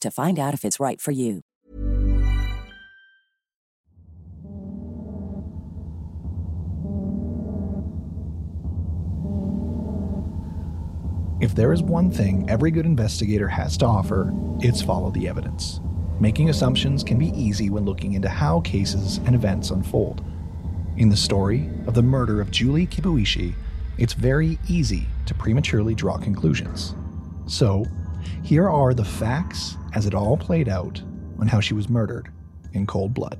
to find out if it's right for you. If there is one thing every good investigator has to offer, it's follow the evidence. Making assumptions can be easy when looking into how cases and events unfold. In the story of the murder of Julie Kibuishi, it's very easy to prematurely draw conclusions. So, here are the facts as it all played out on how she was murdered in cold blood.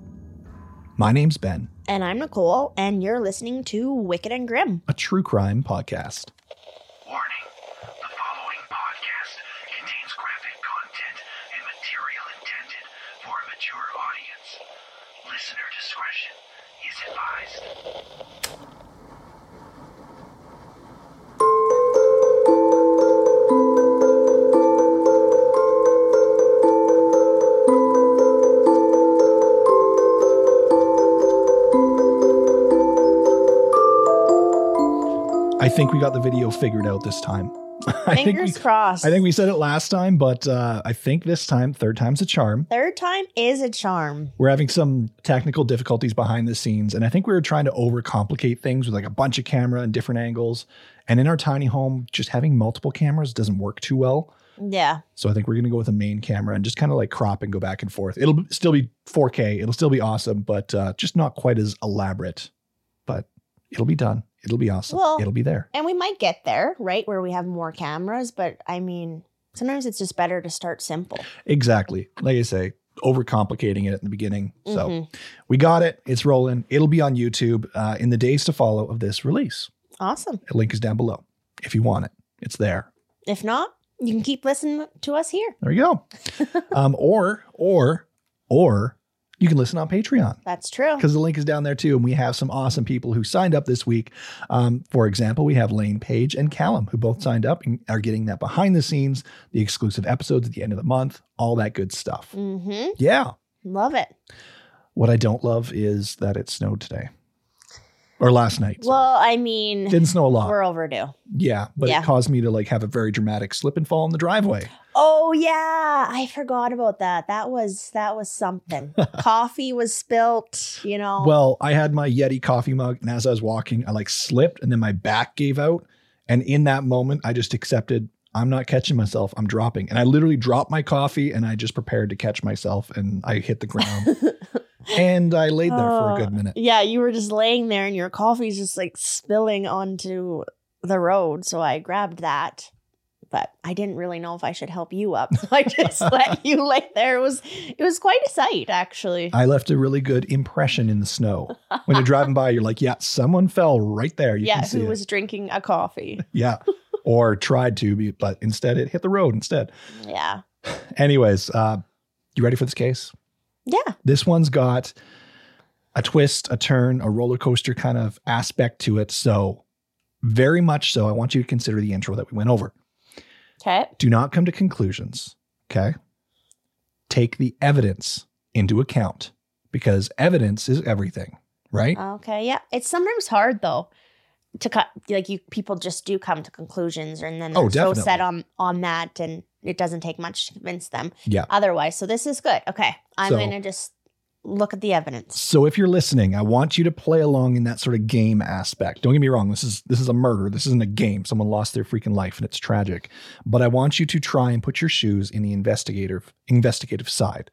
My name's Ben, And I'm Nicole, and you're listening to Wicked and Grim. a true crime podcast. I think we got the video figured out this time. I think Fingers we, crossed. I think we said it last time, but uh, I think this time, third time's a charm. Third time is a charm. We're having some technical difficulties behind the scenes, and I think we were trying to overcomplicate things with like a bunch of camera and different angles. And in our tiny home, just having multiple cameras doesn't work too well. Yeah. So I think we're going to go with a main camera and just kind of like crop and go back and forth. It'll still be 4K. It'll still be awesome, but uh, just not quite as elaborate. It'll be done. It'll be awesome. Well- it'll be there. And we might get there, right? Where we have more cameras, but I mean, sometimes it's just better to start simple. Exactly. Like I say, overcomplicating it at the beginning. So Mhm. we got it. It's rolling. It'll be on YouTube uh, in the days to follow of this release. Awesome. The link is down below if you want it. It's there. If not, you can keep listening to us here. There you go. um, or or or you can listen on Patreon. That's true. because the link is down there too. And we have some awesome people who signed up this week. Um, for example, we have Lane Page and Callum who both signed up and are getting that behind the scenes, the exclusive episodes at the end of the month, all that good stuff. Mm-hmm. Yeah. Love it. What I don't love is that it snowed today or last night. sorry. Well, I mean, didn't snow a lot. we're overdue. yeah, but Yeah. it caused me to like have a very dramatic slip and fall in the driveway. Oh yeah, I forgot about that. That was that was something. Coffee was spilt. You know. Well, I had my Yeti coffee mug, and as I was walking, I like slipped, and then my back gave out. And in that moment, I just accepted I'm not catching myself. I'm dropping, and I literally dropped my coffee, and I just prepared to catch myself, and I hit the ground, and I laid there for a Uh, good minute. Yeah, you were just laying there and your coffee's just like spilling onto the road. So I grabbed that. But I didn't really know if I should help you up. So I just let you lay there. It was it was quite a sight, actually. I left a really good impression in the snow. When you're driving by, you're like, "Yeah, someone fell right there." You yeah, can see who it. was drinking a coffee. yeah, or tried to, be, but instead it hit the road instead. Yeah. Anyways, uh, you ready for this case? Yeah. This one's got a twist, a turn, a roller coaster kind of aspect to it. So, very much so, I want you to consider the intro that we went over. Okay. Do not come to conclusions. Okay. Take the evidence into account because evidence is everything, right? Okay. Yeah. It's sometimes hard though to cut like you people just do come to conclusions and then oh, they're Oh, so set on on that and it doesn't take much to convince them yeah. otherwise. So this is good. Okay. I'm So- gonna just look at the evidence. So if you're listening, I want you to play along in that sort of game aspect. Don't get me wrong, this is this is a murder. This isn't a game. Someone lost their freaking life and it's tragic. But I want you to try and put your shoes in the investigative investigative side.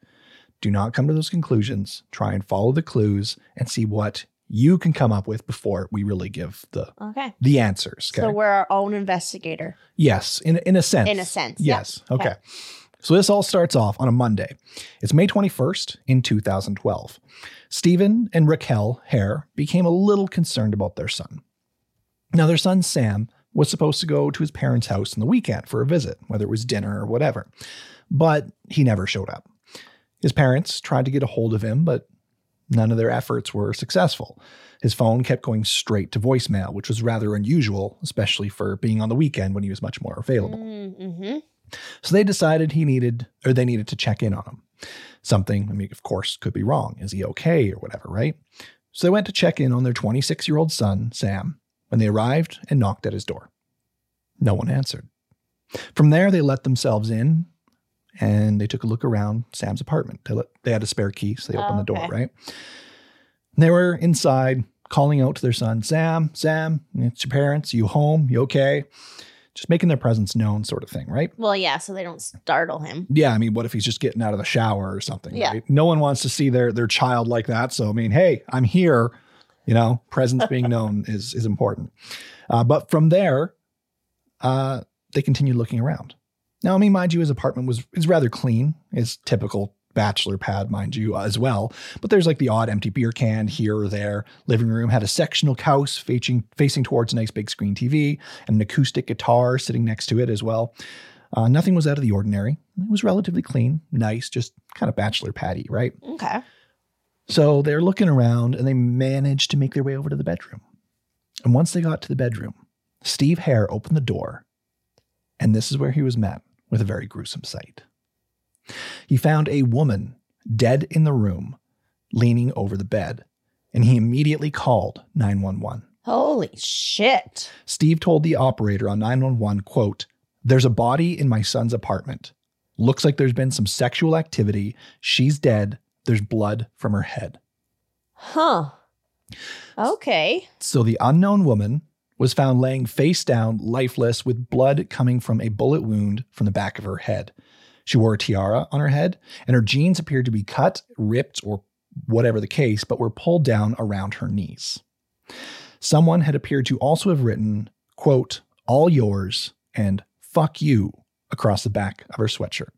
Do not come to those conclusions. Try and follow the clues and see what you can come up with before we really give the Okay. the answers. Okay. So we're our own investigator. yes, in in a sense. In a sense. Yes. Okay. So this all starts off on a Monday. It's May 21st in 2012. Stephen and Raquel Herr became a little concerned about their son. Now, their son Sam was supposed to go to his parents' house on the weekend for a visit, whether it was dinner or whatever, but he never showed up. His parents tried to get a hold of him, but none of their efforts were successful. His phone kept going straight to voicemail, which was rather unusual, especially for being on the weekend when he was much more available. Mm-hmm. So they decided he needed, or they needed to check in on him. Something, I mean, of course, could be wrong. Is he okay or whatever, right? So they went to check in on their 26 year old son, Sam, when they arrived and knocked at his door. No one answered. From there, they let themselves in and they took a look around Sam's apartment. They, let, they had a spare key, so they opened the door, Okay. right? They were inside calling out to their son, Sam, Sam, it's your parents. You home? You okay? Just making their presence known, sort of thing, right? Well, yeah, so they don't startle him. Yeah, I mean, what if he's just getting out of the shower or something? Yeah. Right? No one wants to see their their child like that. So I mean, hey, I'm here. You know, presence being known is is important. Uh, but from there, uh, they continued looking around. Now, I mean, mind you, his apartment was is rather clean. His typical bachelor pad, mind you, as well. But there's like the odd empty beer can here or there. Living room had a sectional couch facing facing towards a nice big screen TV and an acoustic guitar sitting next to it as well. Uh, nothing was out of the ordinary. It was relatively clean, nice, just kind of bachelor patty, right? Okay. So they're looking around and they managed to make their way over to the bedroom. And once they got to the bedroom, Steve Herr opened the door, and this is where he was met with a very gruesome sight. He found a woman dead in the room, leaning over the bed, and he immediately called 911. Holy shit. Steve told the operator on 911, quote, There's a body in my son's apartment. Looks like there's been some sexual activity. She's dead. There's blood from her head. Huh. Okay. So the unknown woman was found laying face down, lifeless, with blood coming from a bullet wound from the back of her head. She wore a tiara on her head, and her jeans appeared to be cut, ripped, or whatever the case, but were pulled down around her knees. Someone had appeared to also have written, quote, all yours and fuck you across the back of her sweatshirt.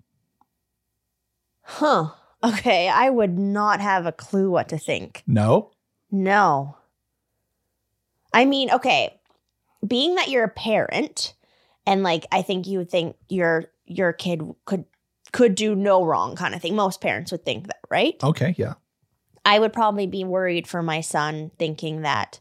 Huh. Okay. I would not have a clue what to think. No? No. I mean, okay, being that you're a parent and like I think you would think your your kid could could do no wrong kind of thing. Most parents would think that, right? Okay, yeah. I would probably be worried for my son thinking that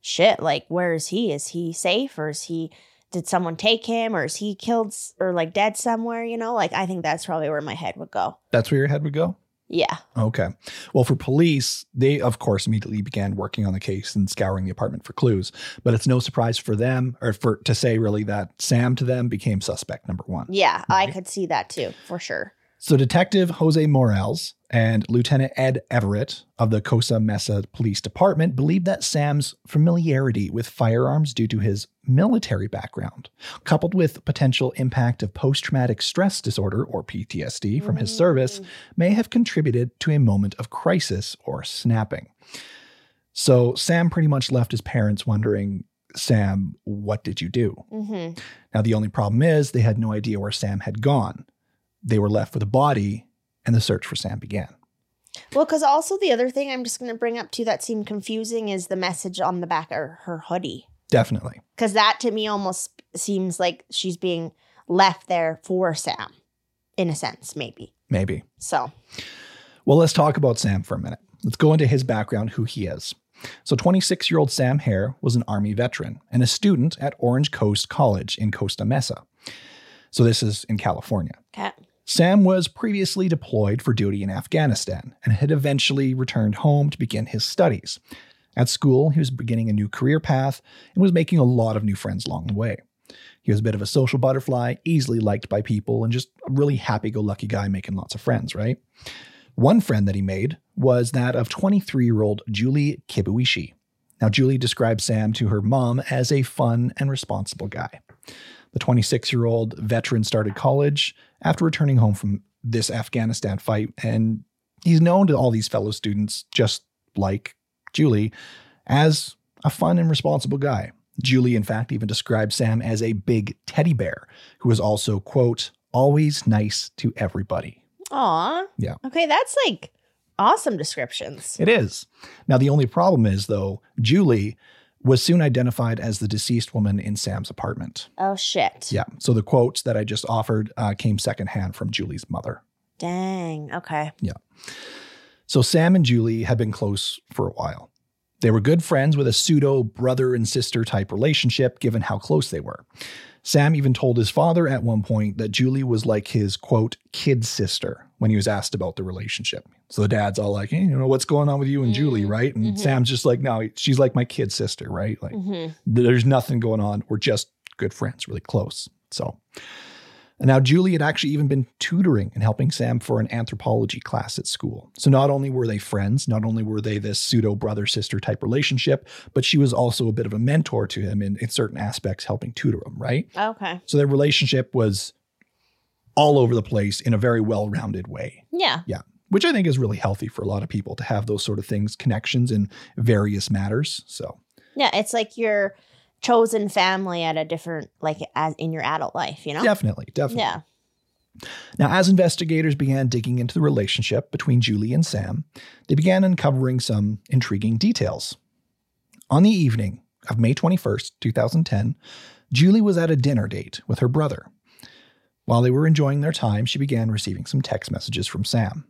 shit, like where is he? Is he safe or is he did someone take him or is he killed or like dead somewhere, you know? Like I think that's probably where my head would go. That's where your head would go? Yeah. Okay. Well, for police, they of course immediately began working on the case and scouring the apartment for clues. But it's no surprise for them, or for to say really, that Sam to them became suspect number one. Yeah, I could see that too, for sure. So Detective Jose Morales and Lieutenant Ed Everett of the Costa Mesa Police Department believed that Sam's familiarity with firearms due to his military background, coupled with potential impact of post-traumatic stress disorder or PTSD from his service, may have contributed to a moment of crisis or snapping. So Sam pretty much left his parents wondering, Sam, what did you do? hmm Now, the only problem is they had no idea where Sam had gone. They were left with a body, and the search for Sam began. Well, because also the other thing I'm just going to bring up too that seemed confusing is the message on the back of her hoodie. Definitely. Because that to me almost seems like she's being left there for Sam, in a sense, maybe. Maybe. So, Well, let's talk about Sam for a minute. Let's go into his background, who he is. So, 26 year old Sam Herr was an Army veteran and a student at Orange Coast College in Costa Mesa. So, this is in California. okay. Sam was previously deployed for duty in Afghanistan and had eventually returned home to begin his studies. At school, he was beginning a new career path and was making a lot of new friends along the way. He was a bit of a social butterfly, easily liked by people, and just a really happy go lucky guy making lots of friends, right? One friend that he made was that of 23 year old Julie Kibuishi. Now, Julie described Sam to her mom as a fun and responsible guy. The 26 year old veteran started college after returning home from this Afghanistan fight and He's known to all these fellow students, just like Julie, as a fun and responsible guy. Julie, in fact, even describes Sam as a big teddy bear who is also, quote, always nice to everybody. Aw. Yeah. Okay, that's like awesome descriptions. It is. Now, the only problem is, though, Julie was soon identified as the deceased woman in Sam's apartment. Oh shit. Yeah. So the quotes that I just offered uh, came secondhand from Julie's mother. Dang. Okay. Yeah. So Sam and Julie had been close for a while. They were good friends with a pseudo brother and sister type relationship, given how close they were. Sam even told his father at one point that Julie was like his quote, kid sister when he was asked about the relationship. So the dad's all like, hey, you know, what's going on with you and Julie, Mm, right? And mhm. Sam's just like, no, she's like my kid sister, right? Like, hmm there's nothing going on. We're just good friends, really close. So, and now Julie had actually even been tutoring and helping Sam for an anthropology class at school. So not only were they friends, not only were they this pseudo brother sister type relationship, but she was also a bit of a mentor to him in, in certain aspects, helping tutor him, right? Okay. So their relationship was all over the place in a very well rounded way Yeah. Yeah. Which I think is really healthy for a lot of people to have those sort of things, connections in various matters. So, Yeah. It's like your chosen family at a different, like as in your adult life, you know? definitely, definitely. Yeah. Now, as investigators began digging into the relationship between Julie and Sam, they began uncovering some intriguing details. On the evening of May 21st, 2010, Julie was at a dinner date with her brother. While they were enjoying their time, she began receiving some text messages from Sam.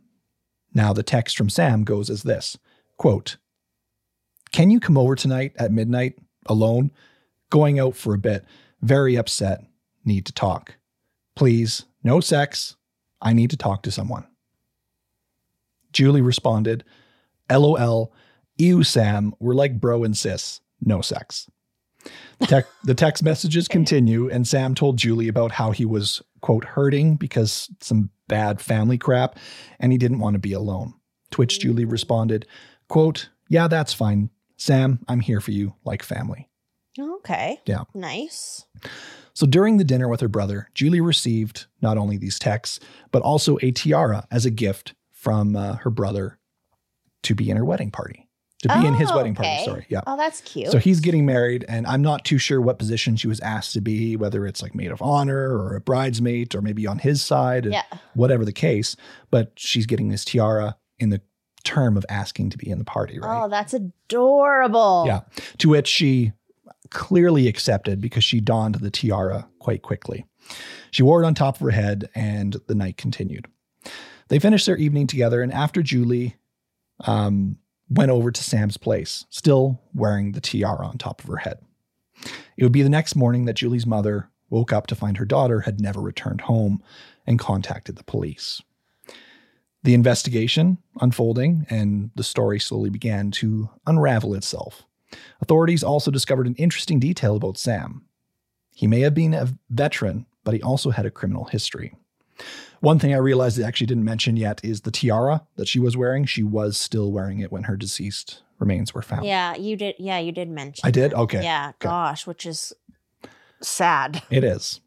Now, the text from Sam goes as this quote, Can you come over tonight at midnight alone? Going out for a bit. Very upset. Need to talk. Please, no sex. I need to talk to someone. Julie responded, LOL, ew, Sam, we're like bro and sis, no sex. Tec- the text messages continue, and Sam told Julie about how he was, quote, hurting because some bad family crap, and he didn't want to be alone. To which mm. Julie responded, quote, Yeah, that's fine. Sam, I'm here for you like family. Okay. Yeah. Nice. So during the dinner with her brother, Julie received not only these texts, but also a tiara as a gift from uh, her brother to be in her wedding party, to be in his Oh, wedding party. Sorry. Yeah. Oh, that's cute. So he's getting married, and I'm not too sure what position she was asked to be, whether it's like maid of honor or a bridesmaid or maybe on his side, yeah. whatever the case. But she's getting this tiara in the term of asking to be in the party, right? Oh, that's adorable. Yeah. To which she clearly accepted because she donned the tiara quite quickly. She wore it on top of her head, and the night continued. They finished their evening together, and after Julie um, went over to Sam's place, still wearing the tiara on top of her head. It would be the next morning that Julie's mother woke up to find her daughter had never returned home and contacted the police. The investigation unfolding and the story slowly began to unravel itself. Authorities also discovered an interesting detail about Sam. He may have been a veteran, but he also had a criminal history. One thing I realized I actually didn't mention yet is the tiara that she was wearing. She was still wearing it when her deceased remains were found. Yeah, you did. Yeah, you did mention. I did? Okay. Yeah. Gosh, which is sad. It is.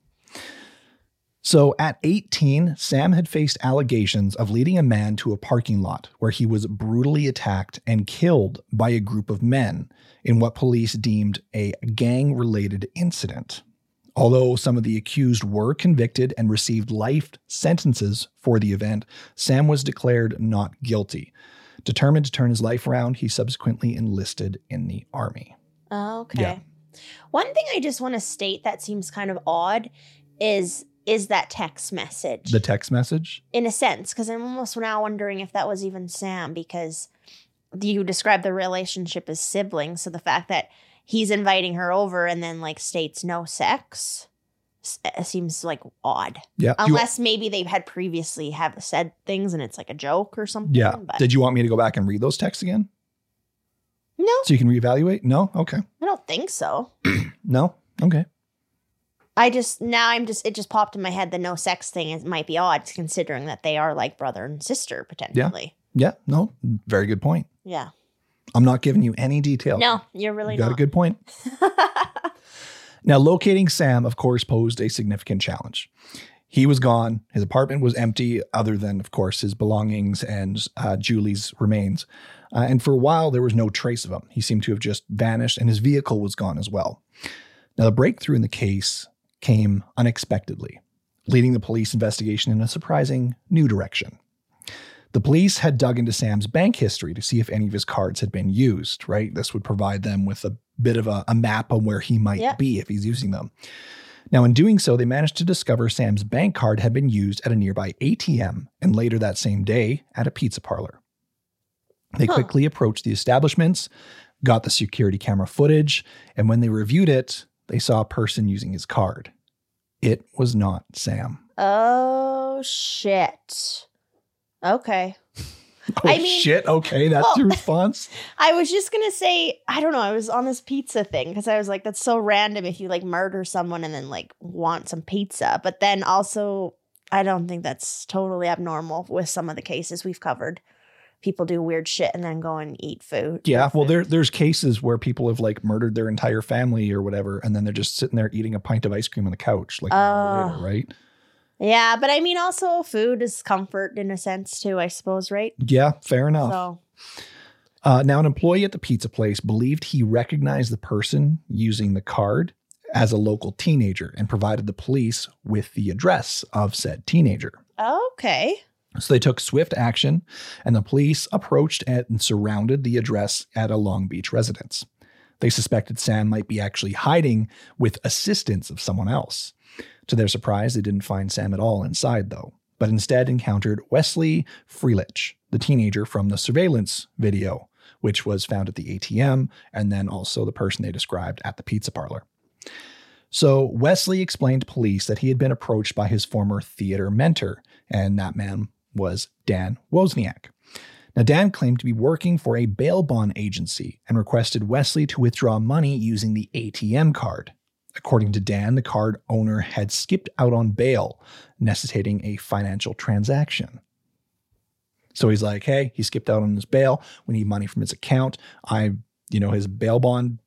So at 18, Sam had faced allegations of leading a man to a parking lot where he was brutally attacked and killed by a group of men in what police deemed a gang related incident. Although some of the accused were convicted and received life sentences for the event, Sam was declared not guilty. Determined to turn his life around, he subsequently enlisted in the army. Oh, okay. Yeah. One thing I just want to state that seems kind of odd is is that text message The text message? in a sense because I'm almost now wondering if that was even Sam because you describe the relationship as siblings, so the fact that he's inviting her over and then like states no sex uh, seems like odd. Yeah. You- Unless maybe they've had previously have said things and it's like a joke or something. yeah. But Did you want me to go back and read those texts again? no, So you can reevaluate? No? Okay. I don't think so. No? Okay. I just now I'm just it just popped in my head the no sex thing is might be odd considering that they are like brother and sister potentially. Yeah. yeah No. Very good point. Yeah. I'm not giving you any detail. No, you're really You got not. a good point. Now, locating Sam, of course, posed a significant challenge. He was gone. His apartment was empty, other than, of course, his belongings and uh, Julie's remains. Uh, and for a while, there was no trace of him. He seemed to have just vanished, and his vehicle was gone as well. Now, the breakthrough in the case came unexpectedly, leading the police investigation in a surprising new direction. The police had dug into Sam's bank history to see if any of his cards had been used, right? This would provide them with a bit of a, a map on where he might be if he's using them. Now, in doing so, they managed to discover Sam's bank card had been used at a nearby ATM and later that same day at a pizza parlor. They Huh. quickly approached the establishments, got the security camera footage, and when they reviewed it, they saw a person using his card. It was not Sam. Oh shit. Okay. Oh, I mean- shit. Okay, that's Well- your response. I was just gonna say, I don't know. I was on this pizza thing because I was like, that's so random if you like murder someone and then like want some pizza. But then also, I don't think that's totally abnormal with some of the cases we've covered. People do weird shit and then go and eat food. Yeah, well, food. there there's cases where people have like murdered their entire family or whatever, and then they're just sitting there eating a pint of ice cream on the couch, like Oh. later, right? Yeah, but I mean, also food is comfort in a sense too. I suppose, right? Yeah, fair enough. So, Uh, now, an employee at the pizza place believed he recognized the person using the card as a local teenager and provided the police with the address of said teenager. okay. So they took swift action, and the police approached and surrounded the address at a Long Beach residence. They suspected Sam might be actually hiding with assistance of someone else. To their surprise, they didn't find Sam at all inside, though, but instead encountered Wesley Freelich, the teenager from the surveillance video, which was found at the ATM, and then also the person they described at the pizza parlor. So Wesley explained to police that he had been approached by his former theater mentor, and that man was Dan Wozniak. Now, Dan claimed to be working for a bail bond agency and requested Wesley to withdraw money using the ATM card. According to Dan, the card owner had skipped out on bail, necessitating a financial transaction. So he's like, hey, he skipped out on his bail. We need money from his account. I, you know, his bail bond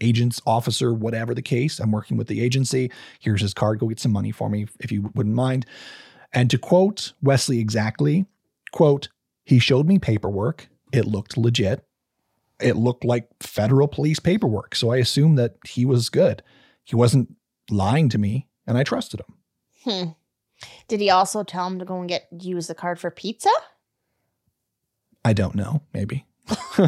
agent's officer, whatever the case. I'm working with the agency. Here's his card. Go get some money for me if you wouldn't mind. And to quote Wesley exactly, quote, he showed me paperwork. It looked legit. It looked like federal police paperwork. So I assumed that he was good. He wasn't lying to me and I trusted him. Hmm. Did he also tell him to go and get use the card for pizza? I don't know. Maybe.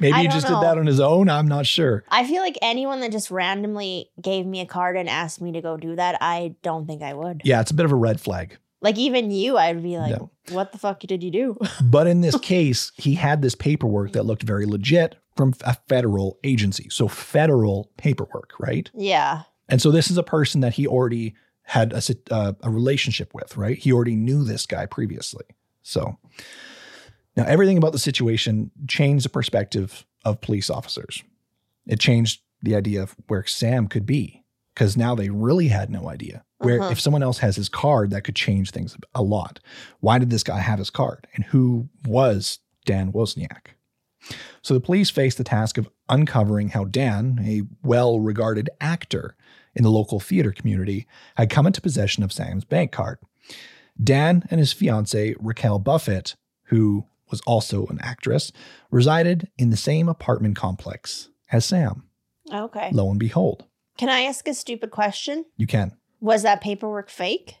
Maybe he just know. did that on his own. I'm not sure. I feel like anyone that just randomly gave me a card and asked me to go do that, I don't think I would. Yeah, it's a bit of a red flag. Like even you, I'd be like, Yeah. "What the fuck did you do?" But in this case, he had this paperwork that looked very legit from a federal agency. So federal paperwork, right? yeah. And so this is a person that he already had a, uh, a relationship with, right? He already knew this guy previously. So now everything about the situation changed the perspective of police officers. It changed the idea of where Sam could be because now they really had no idea. Where Uh-huh. if someone else has his card, that could change things a lot. Why did this guy have his card? And who was Dan Wozniak? So the police faced the task of uncovering how Dan, a well regarded actor in the local theater community, had come into possession of Sam's bank card. Dan and his fiancee, Raquel Buffett, who was also an actress, resided in the same apartment complex as Sam. Okay. Lo and behold, Can I ask a stupid question? you can. Was that paperwork fake?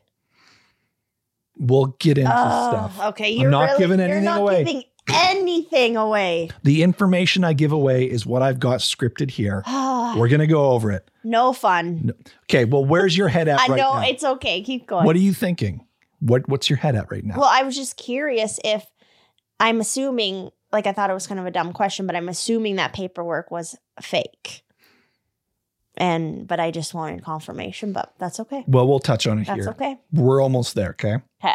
We'll get into Oh, stuff. Okay, I'm you're not really, giving you're anything not away. giving anything away. The information I give away is what I've got scripted here. Ah. We're going to go over it. no fun. Okay, well, where's your head at I right know now? it's okay. Keep going. What are you thinking? What What's your head at right now? Well, I was just curious if I'm assuming, like, I thought it was kind of a dumb question, but I'm assuming that paperwork was fake. And, but I just wanted confirmation, but that's okay. Well, we'll touch on it That's here. okay. We're almost there, okay? Okay.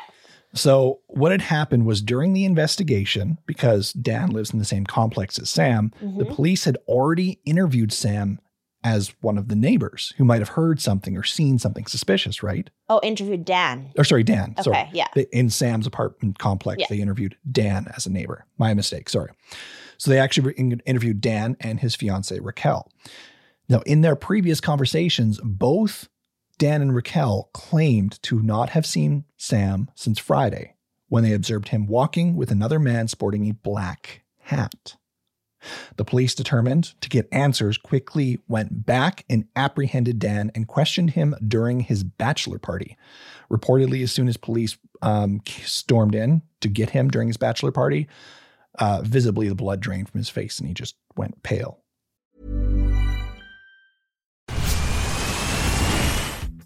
So, what had happened was during the investigation, because Dan lives in the same complex as Sam, the Mhm. police had already interviewed Sam as one of the neighbors who might have heard something or seen something suspicious, right? Oh, interviewed Dan. Or sorry, Dan. Okay, Sorry. yeah. In Sam's apartment complex, Yeah. they interviewed Dan as a neighbor. My mistake. Sorry. So they actually in- interviewed Dan and his fiancee Raquel. Now, in their previous conversations, both Dan and Raquel claimed to not have seen Sam since Friday when they observed him walking with another man sporting a black hat. The police, determined to get answers, quickly went back and apprehended Dan and questioned him during his bachelor party. Reportedly, as soon as police um, stormed in to get him during his bachelor party, uh, visibly the blood drained from his face and he just went pale.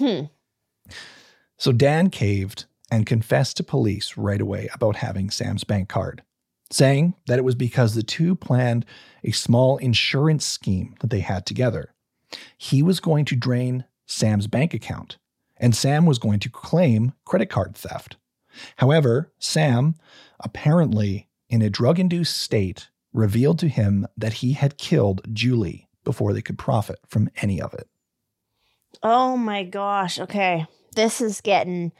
Hmm. So Dan caved and confessed to police right away about having Sam's bank card, saying that it was because the two planned a small insurance scheme that they had together. He was going to drain Sam's bank account, and Sam was going to claim credit card theft. However, Sam, apparently in a drug induced state, revealed to him that he had killed Julie before they could profit from any of it. Oh my gosh. Okay. This is getting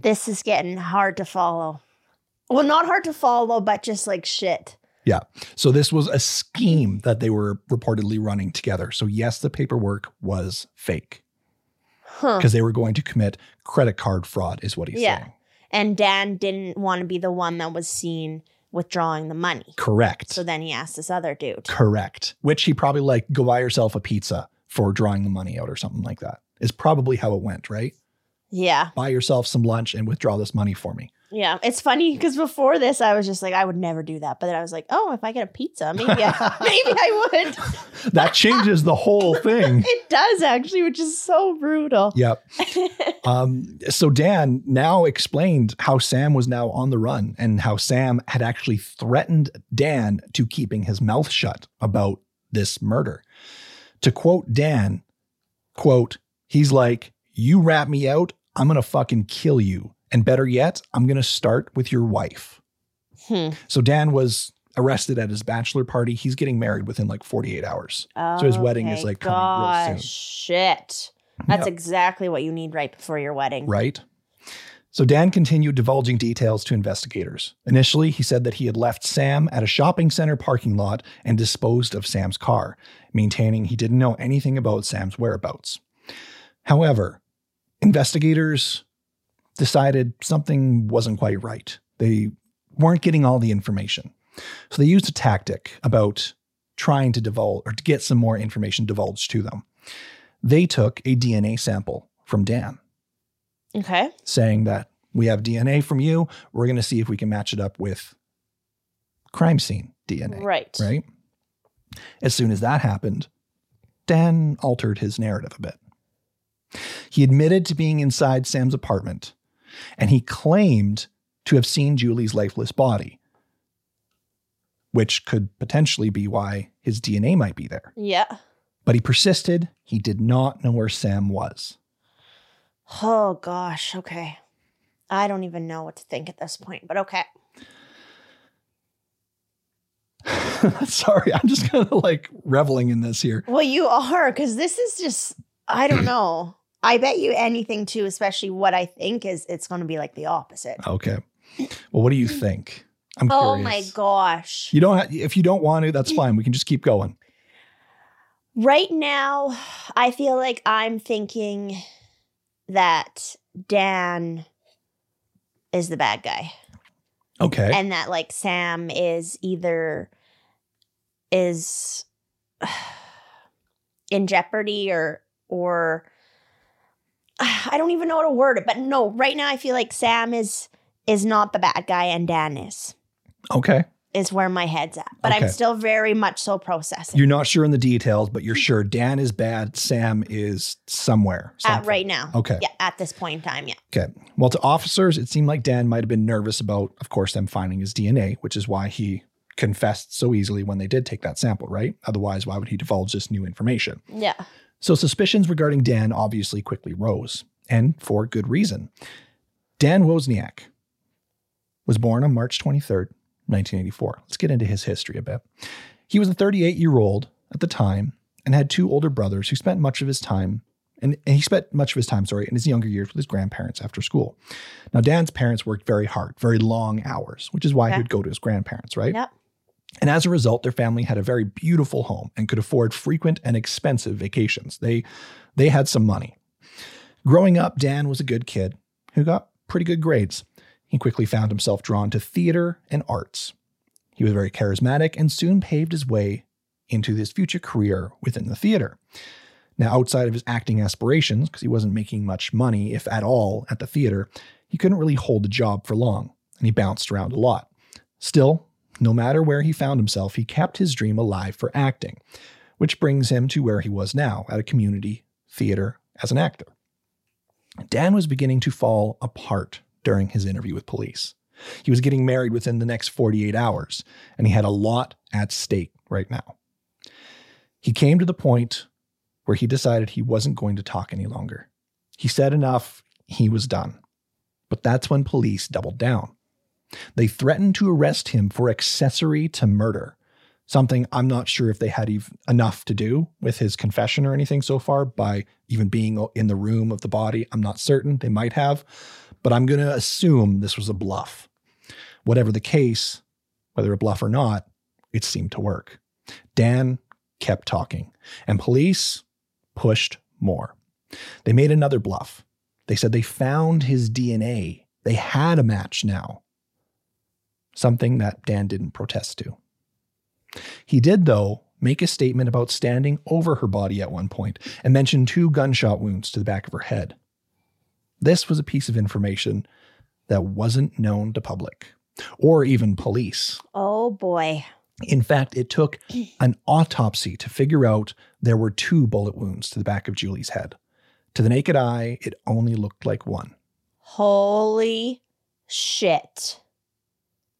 this is getting hard to follow. Well, not hard to follow, but just like shit. Yeah. So this was a scheme that they were reportedly running together. So, yes, the paperwork was fake Huh. because they were going to commit credit card fraud, is what he's Yeah. saying. And Dan didn't want to be the one that was seen withdrawing the money. Correct. So then he asked this other dude. Correct. Which he probably like, go buy yourself a pizza for drawing the money out or something like that. Is probably how it went, right? Yeah. Buy yourself some lunch and withdraw this money for me. Yeah. It's funny because before this, I was just like, I would never do that. But then I was like, oh, if I get a pizza, maybe I, maybe I would. That changes the whole thing. It does actually, which is so brutal. Yep. Um, so Dan now explained how Sam was now on the run and how Sam had actually threatened Dan to keeping his mouth shut about this murder. To quote Dan, quote, he's like, you rat me out, I'm gonna fucking kill you. And better yet, I'm gonna start with your wife. Hmm. So Dan was arrested at his bachelor party. He's getting married within like 48 hours. So his wedding is, like, coming real soon. Shit. That's Yep. exactly what you need right before your wedding. Right? So Dan continued divulging details to investigators. Initially, he said that he had left Sam at a shopping center parking lot and disposed of Sam's car, maintaining he didn't know anything about Sam's whereabouts. However, investigators decided something wasn't quite right. They weren't getting all the information. So they used a tactic about trying to divulge or to get some more information divulged to them. They took a DNA sample from Dan Okay. saying that we have DNA from you. We're going to see if we can match it up with crime scene DNA. Right. Right. As soon as that happened, Dan altered his narrative a bit. He admitted to being inside Sam's apartment and he claimed to have seen Julie's lifeless body, which could potentially be why his DNA might be there. Yeah. But he persisted. He did not know where Sam was. Oh gosh. Okay. I don't even know what to think at this point, but okay. Sorry, I'm just kind of like reveling in this here. Well, you are because this is just. I don't know. I bet you anything too, especially what I think is it's going to be like the opposite. Okay. Well, what do you mm. think? I'm curious. Oh my gosh. You don't have, if you don't want to, that's mm. fine. We can just keep going. Right now, I feel like I'm thinking that Dan is the bad guy. Okay. and that like Sam is either is in jeopardy or or I don't even know how to word it, but no, right now I feel like Sam is is not the bad guy and Dan is okay. Is where my head's at. But Okay. I'm still very much so processing You're not sure in the details, but you're hmm. sure Dan is bad. Sam is somewhere. at right now. Okay. Yeah, at this point in time, yeah. Okay. Well, to officers, it seemed like Dan might have been nervous about, of course, them finding his DNA, which is why he confessed so easily when they did take that sample, right? Otherwise, why would he divulge this new information? Yeah. So suspicions regarding Dan obviously quickly rose, and for good reason. Dan Wozniak was born on March 23rd, 1984. Let's get into his history a bit. He was a 38 year old at the time and had two older brothers who spent much of his time and, and he spent much of his time, sorry, in his younger years with his grandparents after school. Now, Dan's parents worked very hard, very long hours, which is why Okay. he would go to his grandparents, right? Yep. And as a result, their family had a very beautiful home and could afford frequent and expensive vacations. They they had some money. Growing up, Dan was a good kid who got pretty good grades. He quickly found himself drawn to theater and arts. He was very charismatic and soon paved his way into his future career within the theater. Now, outside of his acting aspirations, because he wasn't making much money, if at all, at the theater, he couldn't really hold a job for long, and he bounced around a lot. Still, no matter where he found himself, he kept his dream alive for acting, which brings him to where he was now at a community theater as an actor. Dan was beginning to fall apart during his interview with police. He was getting married within the next 48 hours, and he had a lot at stake right now. He came to the point where he decided he wasn't going to talk any longer. He said enough, he was done. But that's when police doubled down. They threatened to arrest him for accessory to murder, something I'm not sure if they had enough to do with his confession or anything so far by even being in the room of the body. I'm not certain. They might have, but I'm going to assume this was a bluff. Whatever the case, whether a bluff or not, it seemed to work. Dan kept talking, and police pushed more. They made another bluff. They said they found his DNA. They had a match now. Something that Dan didn't protest to. He did, though, make a statement about standing over her body at one point and mention two gunshot wounds to the back of her head. This was a piece of information that wasn't known to public or even police. Oh boy. In fact, it took an autopsy to figure out there were two bullet wounds to the back of Julie's head. To the naked eye, it only looked like one. Holy shit.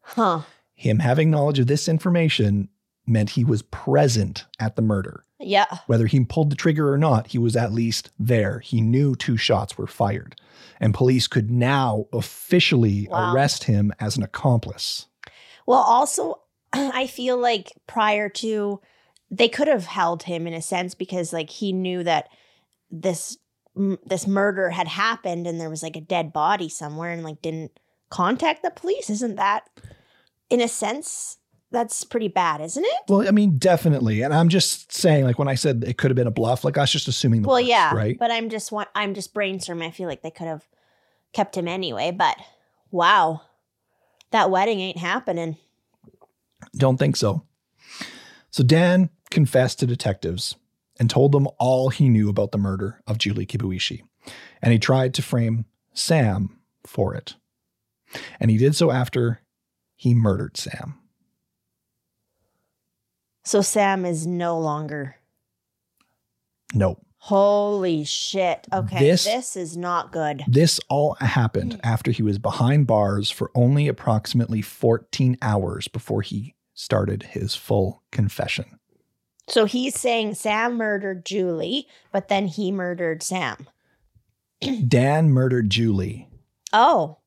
Huh. Him having knowledge of this information meant he was present at the murder. Yeah. Whether he pulled the trigger or not, he was at least there. He knew two shots were fired. And police could now officially Wow. arrest him as an accomplice. Well, also, I feel like prior to, they could have held him in a sense because like he knew that this m- this murder had happened and there was like a dead body somewhere and like didn't contact the police. Isn't that, in a sense, that's pretty bad, isn't it? Well, I mean, definitely. And I'm just saying, like when I said it could have been a bluff, like I was just assuming the well, worst, yeah, right? But I'm just want I'm just brainstorming. I feel like they could have kept him anyway. But wow, that wedding ain't happening. Don't think so. So Dan confessed to detectives and told them all he knew about the murder of Julie Kibuishi. And he tried to frame Sam for it. And he did so after he murdered Sam. So Sam is no longer. Nope. Holy shit. Okay. This- This, is not good. This all happened hmm. after he was behind bars for only approximately 14 hours before he started his full confession. So he's saying Sam murdered Julie, but then he murdered Sam. Dan murdered Julie Oh,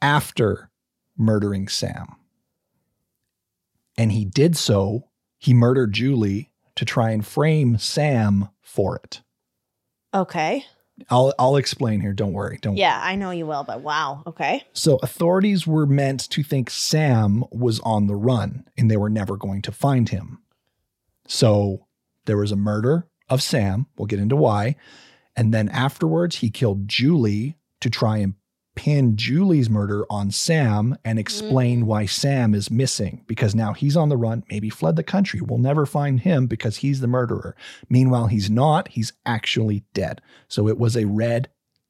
after murdering Sam. And he did so, he murdered Julie to try and frame Sam for it. okay. I'll I'll explain here, don't worry. Don't Yeah, I know you will, but wow. Okay. So authorities were meant to think Sam was on the run and they were never going to find him. So there was a murder of Sam. We'll get into why. And then afterwards, he killed Julie to try and pin Julie's murder on Sam and explain mm. why Sam is missing because now he's on the run, maybe fled the country. We'll never find him because he's the murderer. Meanwhile, he's not. He's actually dead. So it was a red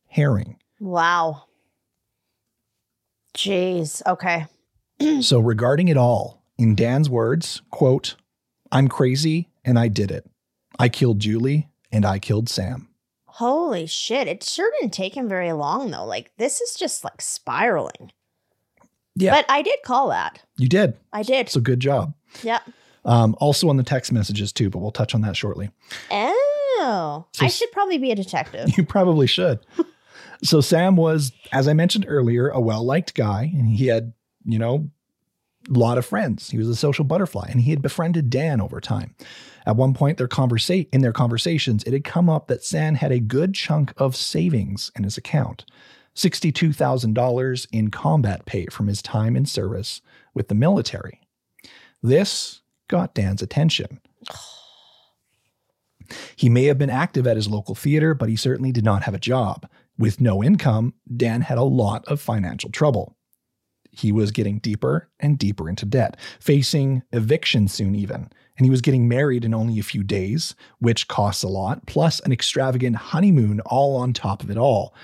herring. Wow. Jeez. Okay. So regarding it all, in Dan's words, quote, I'm crazy and I did it. I killed Julie and I killed Sam. Holy shit. It sure didn't take him very long though. Like this is just like spiraling. Yeah. But I did call that. You did. I did. So good job. yeah. Um, also on the text messages too, but we'll touch on that shortly. Oh, So I should probably be a detective. You probably should. so Sam was, as I mentioned earlier, a well-liked guy, and he had, you know, lot of friends. He was a social butterfly, and he had befriended Dan over time. At one point, their conversa- in their conversations, it had come up that Sam had a good chunk of savings in his account. $62,000 in combat pay from his time in service with the military. This got Dan's attention. He may have been active at his local theater, but he certainly did not have a job. With no income, Dan had a lot of financial trouble. He was getting deeper and deeper into debt, facing eviction soon, even. And he was getting married in only a few days, which costs a lot, plus an extravagant honeymoon all on top of it all.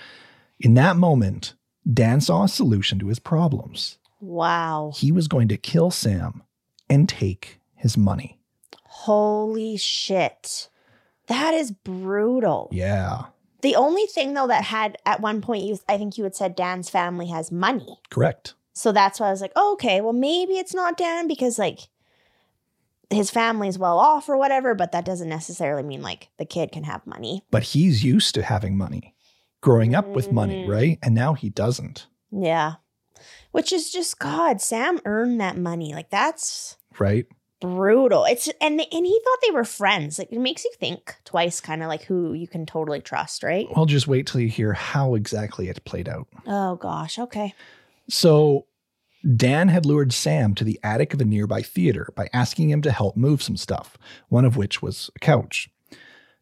In that moment, Dan saw a solution to his problems. Wow. He was going to kill Sam and take his money. Holy shit. That is brutal. Yeah, The only thing though that had at one point you I think you had said Dan's family has money. correct. So that's why I was like, oh, okay, well maybe it's not Dan because like his family's well off or whatever, but that doesn't necessarily mean like the kid can have money. but he's used to having money, growing up with money, Mm. right? And now he doesn't, Yeah. Which is just God, Sam earned that money. Like that's right? brutal. It's and and he thought they were friends. Like it makes you think twice kind of like who you can totally trust, right? Well, just wait till you hear how exactly it played out. Oh gosh, okay. So, Dan had lured Sam to the attic of a nearby theater by asking him to help move some stuff, one of which was a couch.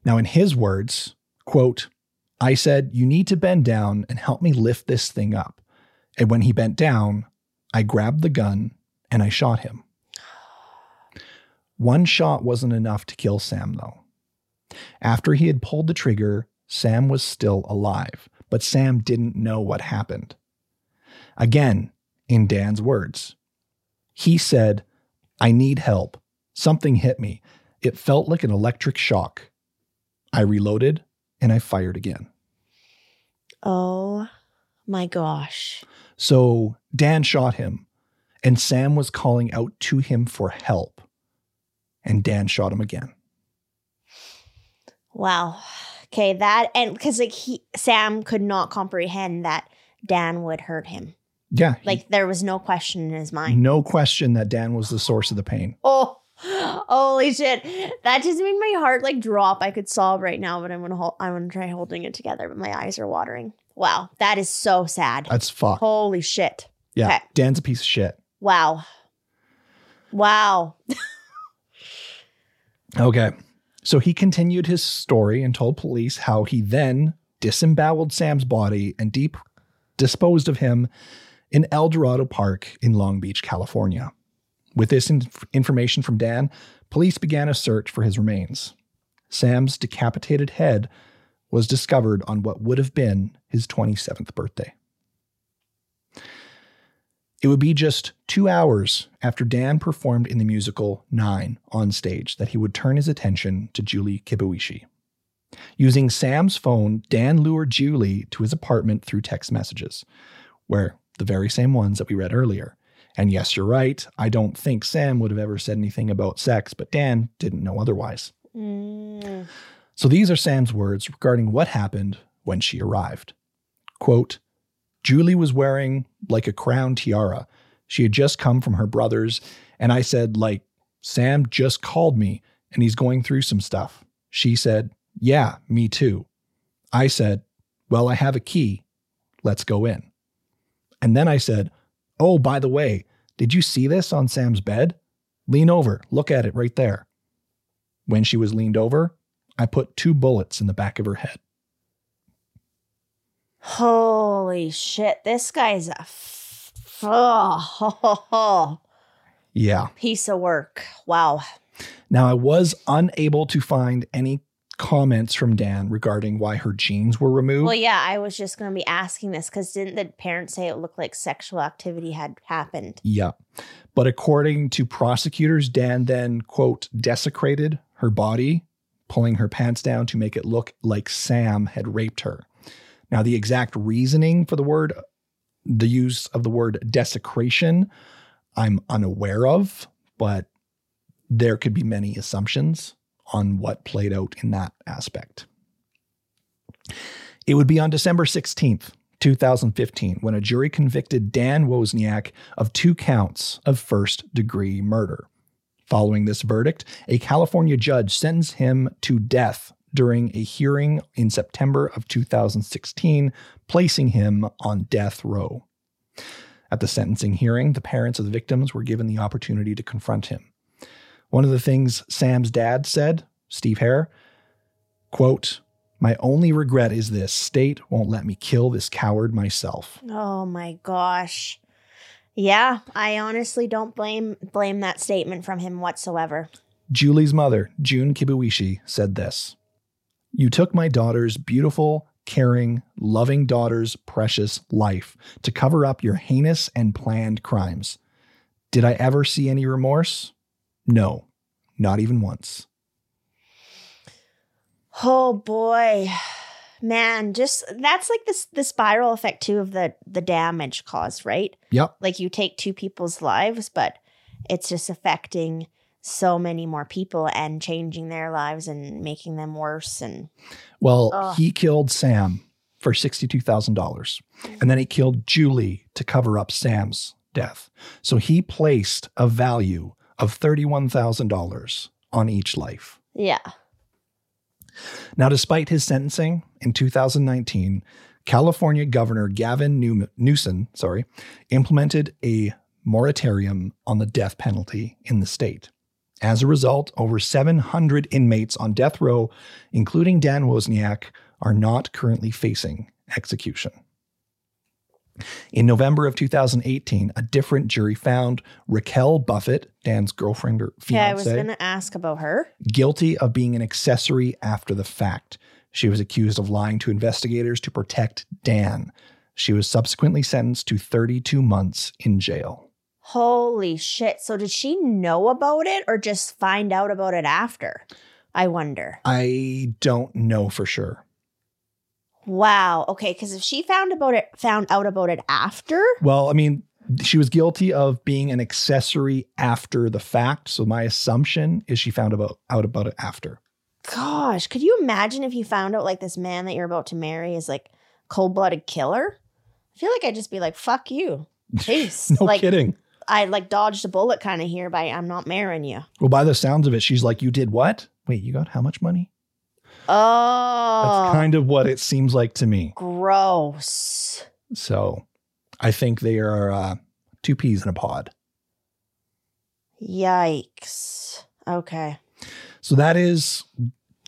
Now, in his words, quote, I said, You need to bend down and help me lift this thing up. And when he bent down, I grabbed the gun and I shot him. One shot wasn't enough to kill Sam, though. After he had pulled the trigger, Sam was still alive, but Sam didn't know what happened. Again, in Dan's words, he said, I need help. Something hit me. It felt like an electric shock. I reloaded and I fired again. Oh my gosh. So Dan shot him, and Sam was calling out to him for help. And Dan shot him again. Wow. Okay, that and because like he Sam could not comprehend that Dan would hurt him. Yeah. he- Like there was no question in his mind. no question that Dan was the source of the pain. Oh, holy shit! That just made my heart like drop. I could sob right now, but I'm gonna hold. I'm gonna try holding it together. But my eyes are watering. Wow, that is so sad. That's fucked. Holy shit! Yeah. okay. Dan's a piece of shit. Wow, wow. Okay. So he continued his story and told police how he then disemboweled Sam's body and deep disposed of him in El Dorado Park in Long Beach, California. With this inf- information from Dan, police began a search for his remains. Sam's decapitated head was discovered on what would have been his 27th birthday. It would be just two hours after Dan performed in the musical Nine on stage that he would turn his attention to Julie Kibuishi. Using Sam's phone, Dan lured Julie to his apartment through text messages, where the very same ones that we read earlier. And yes, you're right. I don't think Sam would have ever said anything about sex, but Dan didn't know otherwise. Mm. So these are Sam's words regarding what happened when she arrived. Quote, Julie was wearing like a crown tiara. She had just come from her brother's, and I said, like, Sam just called me and he's going through some stuff. She said, Yeah, me too. I said, Well, I have a key. Let's go in. And then I said, Oh, by the way, did you see this on Sam's bed? Lean over, look at it right there. When she was leaned over, I put two bullets in the back of her head. Holy shit! This guy's a f- oh, Yeah. piece of work. Wow. Now, I was unable to find any comments from Dan regarding why her jeans were removed. Well, yeah, I was just going to be asking this because didn't the parents say it looked like sexual activity had happened? Yeah. But according to prosecutors, Dan then, quote, desecrated her body, pulling her pants down to make it look like Sam had raped her. Now, the exact reasoning for the word, the use of the word desecration, I'm unaware of, but there could be many assumptions on what played out in that aspect. It would be on December 16th, 2015, when a jury convicted Dan Wozniak of two counts of first degree murder. Following this verdict, a California judge sentenced him to death during a hearing in September of 2016, placing him on death row. At the sentencing hearing, the parents of the victims were given the opportunity to confront him. One of the things Sam's dad said, Steve Herr, quote, my only regret is this state won't let me kill this coward myself. Oh my gosh. Yeah, I honestly don't blame blame that statement from him whatsoever. Julie's mother, June Kibuishi, said this You took my daughter's beautiful, caring, loving daughter's precious life to cover up your heinous and planned crimes. Did I ever see any remorse? No, not even once. Oh boy. Man, just that's like this the spiral effect too of the the damage caused, right? Yep. Like you take two people's lives, but it's just affecting so many more people and changing their lives and making them worse and Well, Ugh. he killed Sam for $62,000. And then he killed Julie to cover up Sam's death. So he placed a value of $31,000 on each life. yeah. Now, despite his sentencing in 2019, California Governor Gavin New- Newsom, sorry, implemented a moratorium on the death penalty in the state. As a result, over 700 inmates on death row, including Dan Wozniak, are not currently facing execution. In November of 2018, a different jury found Raquel Buffett, Dan's girlfriend or Yeah, I was fiance, gonna ask about her. guilty of being an accessory after the fact. She was accused of lying to investigators to protect Dan. She was subsequently sentenced to 32 months in jail. Holy shit. So did she know about it or just find out about it after? I wonder. I don't know for sure. Wow. Okay, because if she found about it found out about it after, Well, I mean, she was guilty of being an accessory after the fact. So my assumption is she found about out about it after. gosh, could you imagine if you found out like this man that you're about to marry is like cold-blooded killer? I feel like I'd just be like, fuck you. Jeez. No like kidding. I like dodged a bullet kind of here by I'm not marrying you. Well, by the sounds of it, she's like, "You did what? Wait, you got how much money?" Oh That's kind of what it seems like to me. gross. So, I think they are uh, two peas in a pod. Yikes. Okay. So that is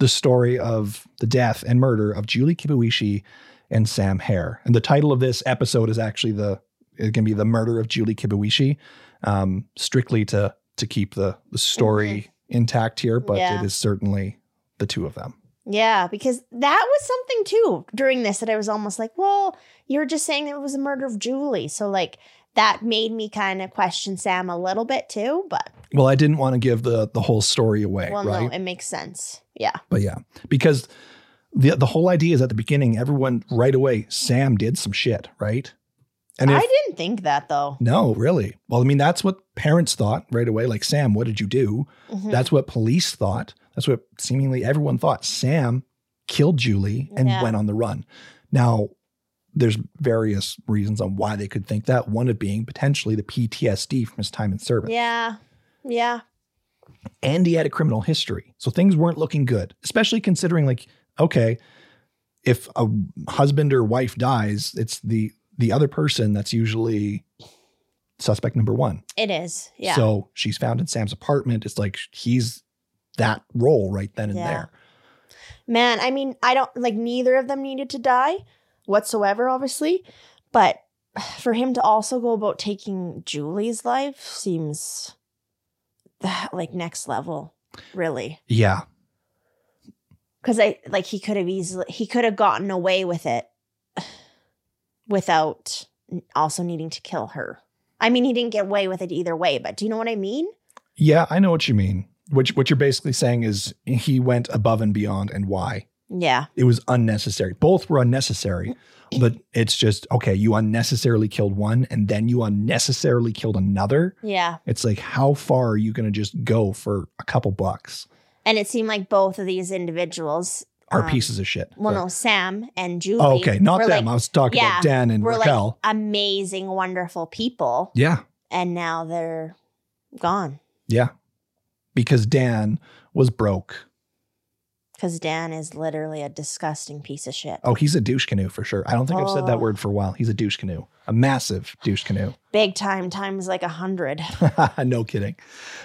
the story of the death and murder of Julie Kibuishi and Sam Herr. And the title of this episode is actually the it can be the murder of Julie Kibuishi, um, strictly to to keep the the story intact here, but Yeah. it is certainly the two of them. Yeah, because that was something too during this that I was almost like, well, you're just saying it was a murder of Julie. So, like, that made me kind of question Sam a little bit too. But, Well, I didn't want to give the the whole story away, well, right? no, it makes sense. Yeah. But yeah, because the the whole idea is at the beginning, everyone right away, Sam did some shit, right? And I didn't think that though. no, really. Well, I mean, that's what parents thought right away. Like, Sam, what did you do? Mhm. That's what police thought. That's what seemingly everyone thought. Sam killed Julie and Yeah. went on the run. Now, there's various reasons on why they could think that. One of being potentially the PTSD from his time in service. Yeah. Yeah. and he had a criminal history. So things weren't looking good, especially considering like, okay, if a husband or wife dies, it's the the other person that's usually suspect number one. It is. Yeah. So she's found in Sam's apartment. It's like he's that role right then and Yeah. there. Man, I mean, I don't like neither of them needed to die whatsoever, obviously. But for him to also go about taking Julie's life seems that like next level, really. Yeah. Because I like he could have easily he could have gotten away with it without also needing to kill her. I mean, he didn't get away with it either way, but do you know what I mean? Yeah, I know what you mean. Which what you're basically saying is he went above and beyond and why. Yeah. It was unnecessary. Both were unnecessary, but it's just okay, you unnecessarily killed one and then you unnecessarily killed another. Yeah. It's like how far are you going to just go for a couple bucks? And it seemed like both of these individuals Are um, pieces of shit. Well, no, Sam and Julie. Oh, okay, not them. like- I was talking yeah, about Dan and were Raquel. like amazing, wonderful people, yeah, and now they're gone yeah. Because Dan was broke. because Dan is literally a disgusting piece of shit. Oh, he's a douche canoe for sure. I don't think I've said that Oh. word for a while. He's a douche canoe, a massive douche canoe. Big time, times like a hundred. no kidding.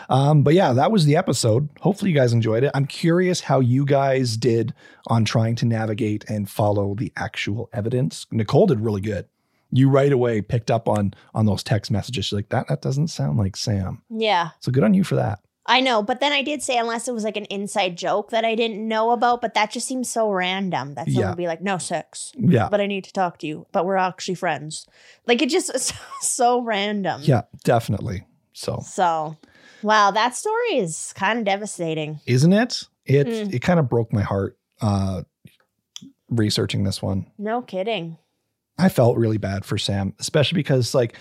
Um, but yeah, that was the episode. Hopefully, you guys enjoyed it. I'm curious how you guys did on trying to navigate and follow the actual evidence. Nicole did really good. You right away picked up on on those text messages. She's like, that that doesn't sound like Sam. Yeah. So good on you for that. I know, but then I did say unless it was like an inside joke that I didn't know about, but that just seems so random that someone Yeah. would be like, no sex, Yeah. but I need to talk to you, but we're actually friends. Like it just is so random. Yeah, definitely. So So, wow, that story is kind of devastating. isn't it? It Mm. it kind of broke my heart uh researching this one. No kidding. I felt really bad for Sam, especially because like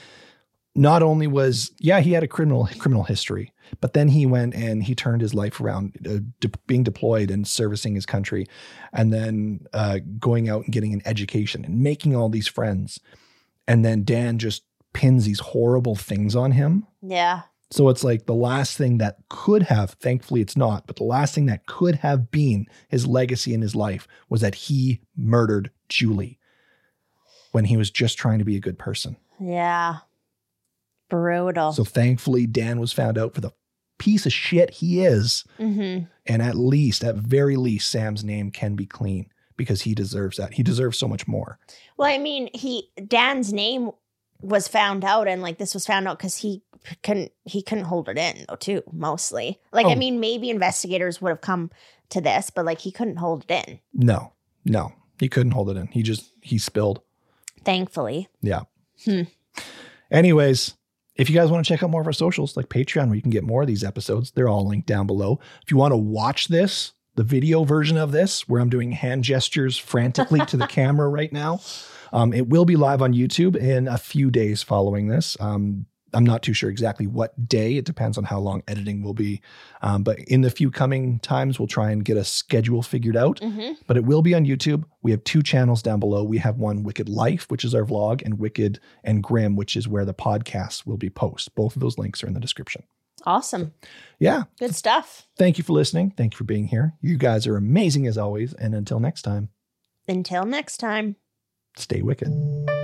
not only was yeah he had a criminal criminal history, but then he went and he turned his life around, uh, de- being deployed and servicing his country, and then uh, going out and getting an education and making all these friends, and then Dan just pins these horrible things on him. Yeah. So it's like the last thing that could have, thankfully it's not, but the last thing that could have been his legacy in his life was that he murdered Julie when he was just trying to be a good person. Yeah. Brutal. So thankfully, Dan was found out for the piece of shit he is. mm-hmm. And at least, at very least, Sam's name can be clean because he deserves that. He deserves so much more. Well, I mean, he Dan's name was found out, and like this was found out because he couldn't he couldn't hold it in though too. Mostly, like I Oh. mean, maybe investigators would have come to this, but like he couldn't hold it in. No, no, he couldn't hold it in. He just, he spilled. Thankfully, Yeah. Hmm. Anyways, if you guys want to check out more of our socials like Patreon, where you can get more of these episodes, they're all linked down below. If you want to watch this, the video version of this, where I'm doing hand gestures frantically to the camera right now, um, it will be live on YouTube in a few days following this. Um, I'm not too sure exactly what day. It depends on how long editing will be. Um, but in the few coming times, we'll try and get a schedule figured out mm-hmm. but it will be on YouTube. We have two channels down below. We have one Wicked Life, which is our vlog, and Wicked and Grim, which is where the podcast will be post. Both of those links are in the description. awesome, Yeah. good stuff. Thank you for listening. Thank you for being here. You guys are amazing as always. And until next time, Until next time. stay wicked.